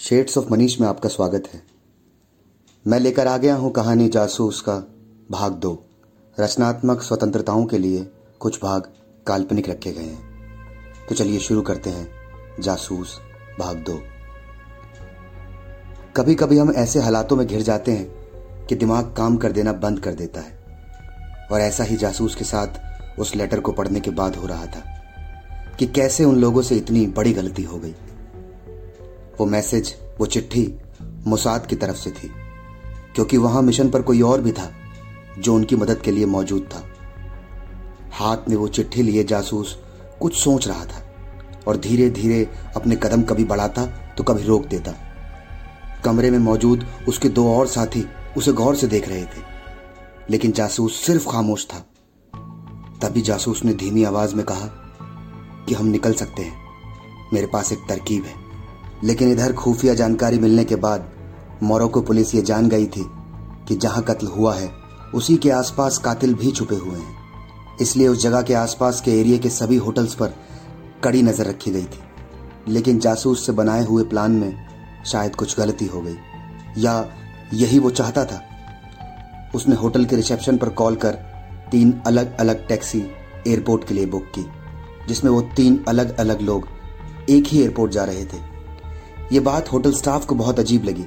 Shades of Manish में आपका स्वागत है। मैं लेकर आ गया हूँ कहानी जासूस का भाग दो। रचनात्मक स्वतंत्रताओं के लिए कुछ भाग काल्पनिक रखे गए हैं। तो चलिए शुरू करते हैं जासूस भाग दो। कभी कभी हम ऐसे हालातों में घिर जाते हैं कि दिमाग काम कर देना बंद कर देता है। और ऐसा ही जासूस के साथ उस लेटर को पढ़ने के बाद हो रहा था कि कैसे उन लोगों से इतनी बड़ी गलती हो गई। वो मैसेज, वो चिट्ठी मुसाद की तरफ़ से थी, क्योंकि वहाँ मिशन पर कोई और भी था जो उनकी मदद के लिए मौजूद था। हाथ में वो चिट्ठी लिए जासूस कुछ सोच रहा था और धीरे धीरे अपने कदम कभी बढ़ाता तो कभी रोक देता। कमरे में मौजूद उसके दो और साथी उसे गौर से देख रहे थे, लेकिन जासूस सिर्फ़ खामोश था। तभी जासूस ने धीमी आवाज़ में कहा कि हम निकल सकते हैं, मेरे पास एक तरकीब है। लेकिन इधर खुफिया जानकारी मिलने के बाद मोरक्को पुलिस ये जान गई थी कि जहाँ कत्ल हुआ है, उसी के आसपास कातिल भी छुपे हुए हैं। इसलिए उस जगह के आसपास के एरिया के सभी होटल्स पर कड़ी नज़र रखी गई थी। लेकिन जासूस से बनाए हुए प्लान में शायद कुछ गलती हो गई, या यही वो चाहता था। उसने होटल के रिसेप्शन पर कॉल कर तीन अलग अलग टैक्सी एयरपोर्ट के लिए बुक की, जिसमें वो तीन अलग अलग लोग एक ही एयरपोर्ट जा रहे थे। ये बात होटल स्टाफ को बहुत अजीब लगी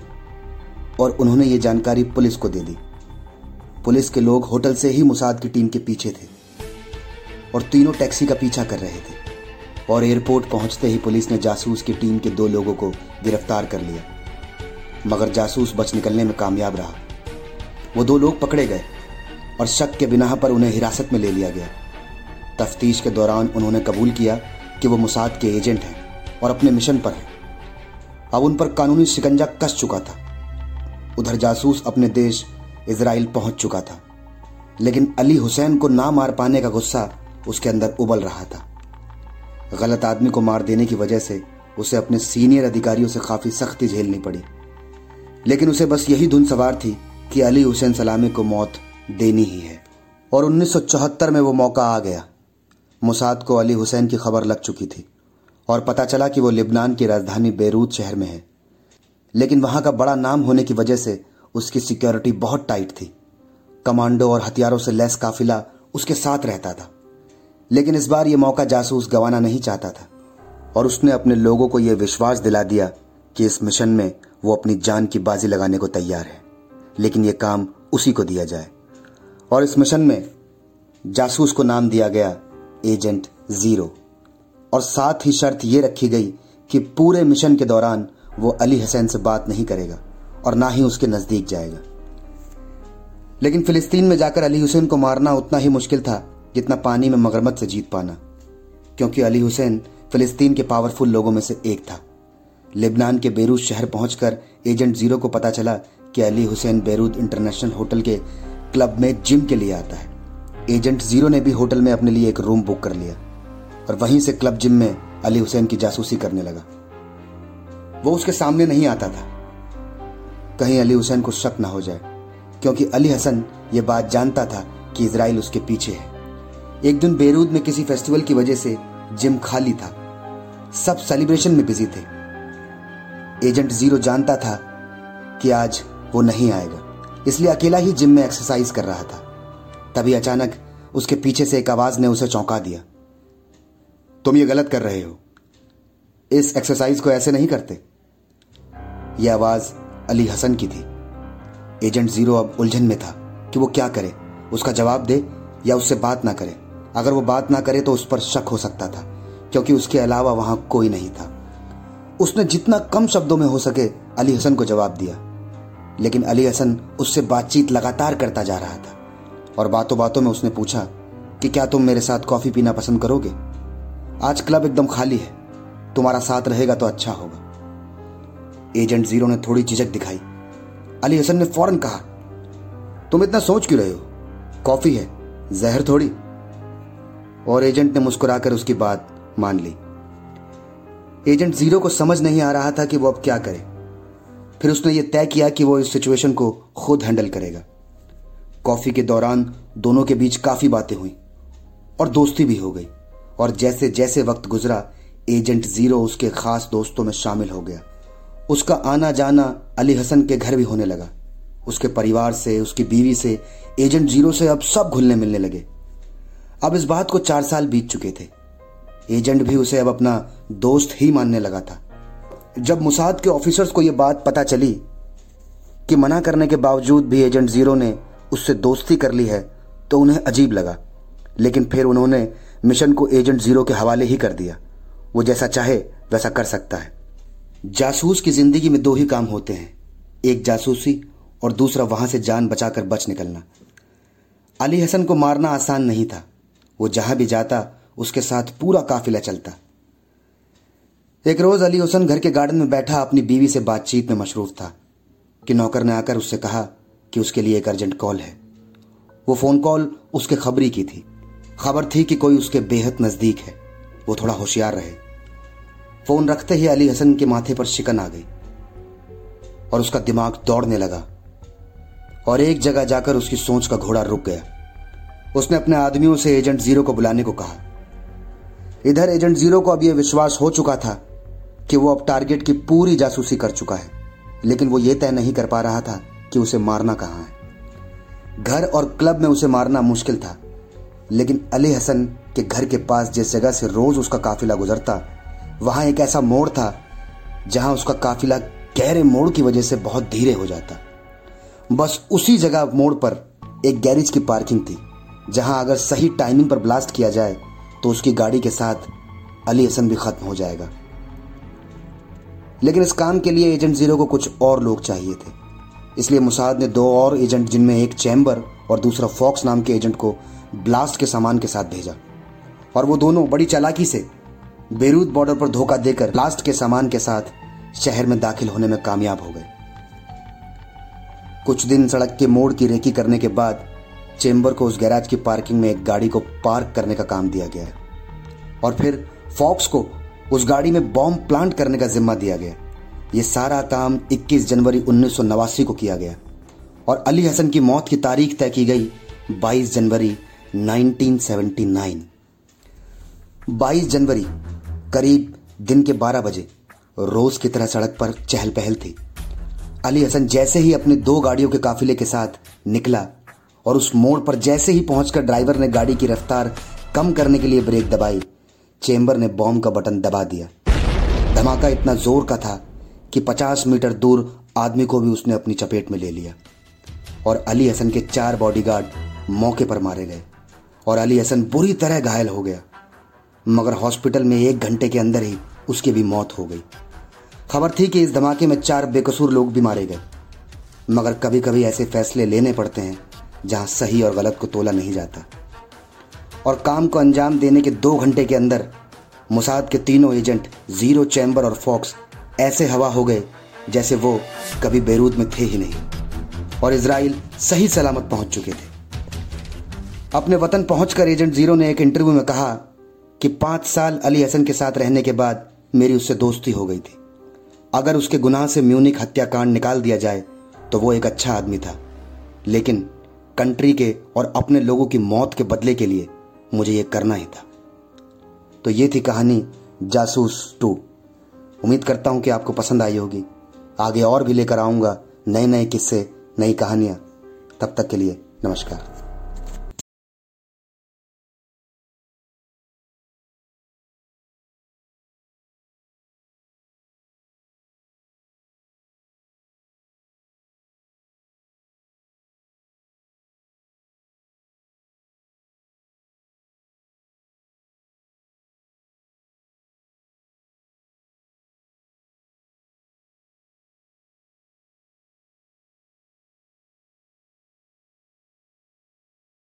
और उन्होंने ये जानकारी पुलिस को दे दी। पुलिस के लोग होटल से ही मुसाद की टीम के पीछे थे और तीनों टैक्सी का पीछा कर रहे थे और एयरपोर्ट पहुँचते ही पुलिस ने जासूस की टीम के दो लोगों को गिरफ़्तार कर लिया। मगर जासूस बच निकलने में कामयाब रहा। वो दो लोग पकड़े गए और शक के बिना पर उन्हें हिरासत में ले लिया गया। तफ्तीश के दौरान उन्होंने कबूल किया कि वो मुसाद के एजेंट हैं और अपने मिशन पर हैं। अब उन पर कानूनी शिकंजा कस चुका था। उधर जासूस अपने देश इसराइल पहुँच चुका था। लेकिन अली हुसैन को ना मार पाने का गुस्सा उसके अंदर उबल रहा था। गलत आदमी को मार देने की वजह से उसे अपने सीनियर अधिकारियों से काफ़ी सख्ती झेलनी पड़ी। लेकिन उसे बस यही धुन सवार थी कि अली हुसैन सलामी को मौत देनी ही है। और 1974 में वो मौका आ गया। मुसाद को अली हुसैन की खबर लग चुकी थी। और पता चला कि वो लिबनान की राजधानी बेरूत शहर में है। लेकिन वहाँ का बड़ा नाम होने की वजह से उसकी सिक्योरिटी बहुत टाइट थी। कमांडो और हथियारों से लैस काफिला उसके साथ रहता था। लेकिन इस बार यह मौका जासूस गंवाना नहीं चाहता था। और उसने अपने लोगों को यह विश्वास दिला दिया कि इस मिशन में वो अपनी जान की बाजी लगाने को तैयार है। लेकिन यह काम उसी को दिया जाए। और इस मिशन में जासूस को नाम दिया गया एजेंट ज़ीरो। और साथ ही शर्त यह रखी गई कि पूरे मिशन के दौरान वो अली हसैन से बात नहीं करेगा और ना ही उसके नज़दीक जाएगा। लेकिन फिलिस्तीन में जाकर अली हुसैन को मारना उतना ही मुश्किल था जितना पानी में मगरमत से जीत पाना, क्योंकि अली हुसैन फिलिस्तीन के पावरफुल लोगों में से एक था। लेबनान के बेरूत शहर पहुंचकर एजेंट ज़ीरो को पता चला कि Ali Hussain Beirut international hotel के क्लब में जिम के लिए आता है। एजेंट ज़ीरो ने भी होटल में अपने लिए एक रूम बुक कर लिया। और वहीं से क्लब जिम में अली हुसैन की जासूसी करने लगा। वो उसके सामने नहीं आता था। कहीं अली हुसैन को शक ना हो जाए, क्योंकि अली हसन ये बात जानता था कि इसराइल उसके पीछे है। एक दिन बेरूद में किसी फेस्टिवल की वजह से जिम खाली था। सब सेलिब्रेशन में बिज़ी थे। एजेंट ज़ीरो जानता था कि आज वो नहीं आएगा। इसलिए अकेला ही जिम में एक्सरसाइज कर रहा था। तभी अचानक उसके पीछे से एक आवाज़ ने उसे चौंका दिया। तुम ये गलत कर रहे हो। इस एक्सरसाइज को ऐसे नहीं करते। यह आवाज़ अली हसन की थी। एजेंट ज़ीरो अब उलझन में था कि वो क्या करे। उसका जवाब दे या उससे बात ना करे। अगर वो बात ना करे तो उस पर शक हो सकता था, क्योंकि उसके अलावा वहाँ कोई नहीं था। उसने जितना कम शब्दों में हो सके अली हसन को जवाब दिया। लेकिन अली हसन उससे बातचीत लगातार करता जा रहा था। और बातों बातों में उसने पूछा कि क्या तुम मेरे साथ कॉफ़ी पीना पसंद करोगे? आज क्लब एकदम खाली है। तुम्हारा साथ रहेगा तो अच्छा होगा। एजेंट ज़ीरो ने थोड़ी झिझक दिखाई। अली हसन ने फ़ौरन कहा, तुम इतना सोच क्यों रहे हो? कॉफ़ी है, जहर थोड़ी। और एजेंट ने मुस्कुराकर उसकी बात मान ली। एजेंट ज़ीरो को समझ नहीं आ रहा था कि वो अब क्या करे। फिर उसने ये तय किया कि वो इस सिचुएशन को खुद हैंडल करेगा। कॉफ़ी के दौरान दोनों के बीच काफ़ी बातें हुई और दोस्ती भी हो गई। और जैसे जैसे वक्त गुजरा, एजेंट ज़ीरो उसके खास दोस्तों में शामिल हो गया। उसका आना जाना अली हसन के घर भी होने लगा। उसके परिवार से, उसकी बीवी से, एजेंट ज़ीरो से अब सब घुलने मिलने लगे। अब इस बात को चार साल बीत चुके थे। एजेंट भी उसे अब अपना दोस्त ही मानने लगा था। जब मुसाद के ऑफिसर्स को यह बात पता चली कि मना करने के बावजूद भी एजेंट ज़ीरो ने उससे दोस्ती कर ली है तो उन्हें अजीब लगा। लेकिन फिर उन्होंने मिशन को एजेंट ज़ीरो के हवाले ही कर दिया। वो जैसा चाहे, वैसा कर सकता है। जासूस की ज़िंदगी में दो ही काम होते हैं। एक जासूसी और दूसरा वहाँ से जान बचाकर बच निकलना। अली हसन को मारना आसान नहीं था। वो जहाँ भी जाता, उसके साथ पूरा काफिला चलता। एक रोज अली हसन घर के गार्डन में बैठा, अपनी बीवी से बातचीत में मशरूफ था कि नौकर ने आकर उससे कहा कि उसके लिए एक अर्जेंट कॉल है। वो फ़ोन कॉल, उसके खबरी की थी। खबर थी कि कोई उसके बेहद नज़दीक है। वो थोड़ा होशियार रहे। फ़ोन रखते ही अली हसन के माथे पर शिकन आ गई और उसका दिमाग दौड़ने लगा और एक जगह जाकर उसकी सोच का घोड़ा रुक गया। उसने अपने आदमियों से एजेंट ज़ीरो को बुलाने को कहा। इधर एजेंट ज़ीरो को अब यह विश्वास हो चुका था कि वो अब टारगेट की पूरी जासूसी कर चुका है, लेकिन वो ये तय नहीं कर पा रहा था कि उसे मारना कहाँ है। घर और क्लब में उसे मारना मुश्किल था। लेकिन अली हसन के घर के पास जिस जगह से रोज उसका काफिला गुजरता, वहाँ एक ऐसा मोड़ था जहाँ उसका काफिला गहरे मोड़ की वजह से बहुत धीरे हो जाता। बस उसी जगह मोड़ पर एक गैरेज की पार्किंग थी, जहाँ अगर सही टाइमिंग पर ब्लास्ट किया जाए तो उसकी गाड़ी के साथ अली हसन भी खत्म हो जाएगा। लेकिन इस काम के लिए एजेंट ज़ीरो को कुछ और लोग चाहिए थे। इसलिए मुसाद ने दो और एजेंट, जिनमें एक चैम्बर और दूसरा फॉक्स नाम के एजेंट को ब्लास्ट के सामान के साथ भेजा। और वो दोनों बड़ी चालाकी से बेरूत बॉर्डर पर धोखा देकर ब्लास्ट के सामान के साथ शहर में दाखिल होने में कामयाब हो गए। कुछ दिन सड़क के मोड़ की रेकी करने के बाद चेंबर को उस गैराज की पार्किंग में एक गाड़ी को पार्क करने का काम दिया गया और फिर फॉक्स को उस गाड़ी में बॉम्ब प्लांट करने का जिम्मा दिया गया। ये सारा काम 21 जनवरी उन्नीस सौ नवासी को किया गया। और अली हसन की मौत की तारीख तय की गई 22 जनवरी 1979 22 जनवरी, करीब दिन के 12 बजे, रोज की तरह सड़क पर चहल पहल थी। अली हसन जैसे ही अपनी दो गाड़ियों के काफिले के साथ निकला और उस मोड़ पर जैसे ही पहुंचकर ड्राइवर ने गाड़ी की रफ्तार कम करने के लिए ब्रेक दबाई, चेंबर ने बॉम्ब का बटन दबा दिया। धमाका इतना ज़ोर का था कि 50 मीटर दूर आदमी को भी उसने अपनी चपेट में ले लिया और अली हसन के चार बॉडीगार्ड मौके पर मारे गए। और अली हसन बुरी तरह घायल हो गया। मगर हॉस्पिटल में एक घंटे के अंदर ही उसकी भी मौत हो गई। खबर थी कि इस धमाके में चार बेकसूर लोग भी मारे गए। मगर कभी कभी ऐसे फैसले लेने पड़ते हैं, जहाँ सही और गलत को तोला नहीं जाता। और काम को अंजाम देने के दो घंटे के अंदर, मुसाद के तीनों एजेंट, ज़ीरो चैम्बर और फॉक्स, ऐसे हवा हो गए, जैसे वो कभी बेरूद में थे ही नहीं। और इसराइल सही सलामत पहुँच चुके थे। अपने वतन पहुंचकर एजेंट ज़ीरो ने एक इंटरव्यू में कहा कि पाँच साल अली हसन के साथ रहने के बाद मेरी उससे दोस्ती हो गई थी। अगर उसके गुनाह से म्यूनिक हत्याकांड निकाल दिया जाए तो वो एक अच्छा आदमी था। लेकिन कंट्री के और अपने लोगों की मौत के बदले के लिए मुझे ये करना ही था। तो ये थी कहानी जासूस टू। उम्मीद करता हूँ कि आपको पसंद आई होगी। आगे और भी लेकर आऊँगा नए नए किस्से, नई कहानियाँ। तब तक के लिए नमस्कार।